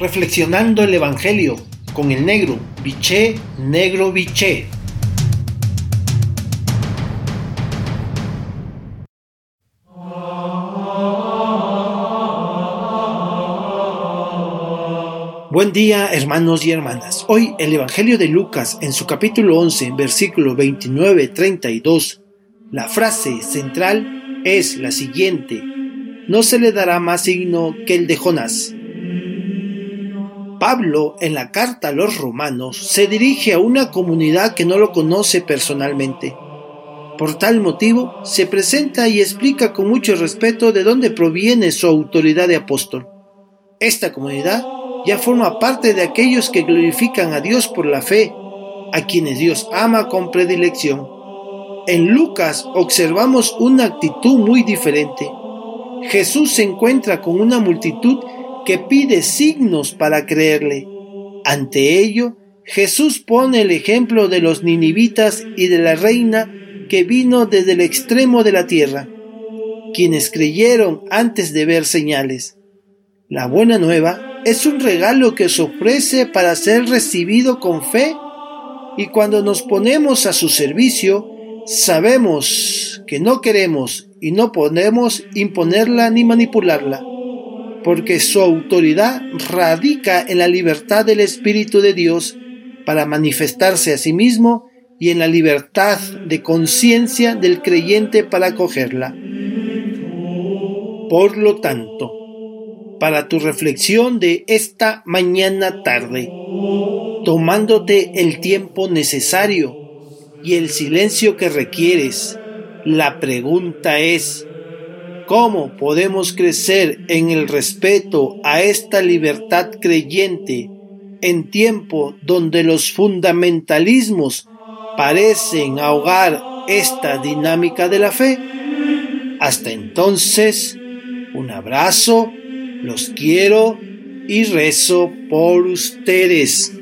Reflexionando el Evangelio con el negro, biché, negro, biché. Buen día hermanos y hermanas. Hoy el Evangelio de Lucas en su capítulo 11, versículo 29-32, la frase central es la siguiente. No se le dará más signo que el de Jonás. Pablo, en la carta a los romanos, se dirige a una comunidad que no lo conoce personalmente. Por tal motivo, se presenta y explica con mucho respeto de dónde proviene su autoridad de apóstol. Esta comunidad ya forma parte de aquellos que glorifican a Dios por la fe, a quienes Dios ama con predilección. En Lucas observamos una actitud muy diferente. Jesús se encuentra con una multitud que pide signos para creerle. Ante ello, Jesús pone el ejemplo de los ninivitas y de la reina que vino desde el extremo de la tierra, quienes creyeron antes de ver señales. La buena nueva es un regalo que se ofrece para ser recibido con fe y cuando nos ponemos a su servicio, sabemos que no queremos y no podemos imponerla ni manipularla porque su autoridad radica en la libertad del Espíritu de Dios para manifestarse a sí mismo y en la libertad de conciencia del creyente para acogerla. Por lo tanto, para tu reflexión de esta mañana tarde, tomándote el tiempo necesario y el silencio que requieres, la pregunta es, ¿Cómo podemos crecer en el respeto a esta libertad creyente en tiempo donde los fundamentalismos parecen ahogar esta dinámica de la fe? Hasta entonces, un abrazo, los quiero y rezo por ustedes.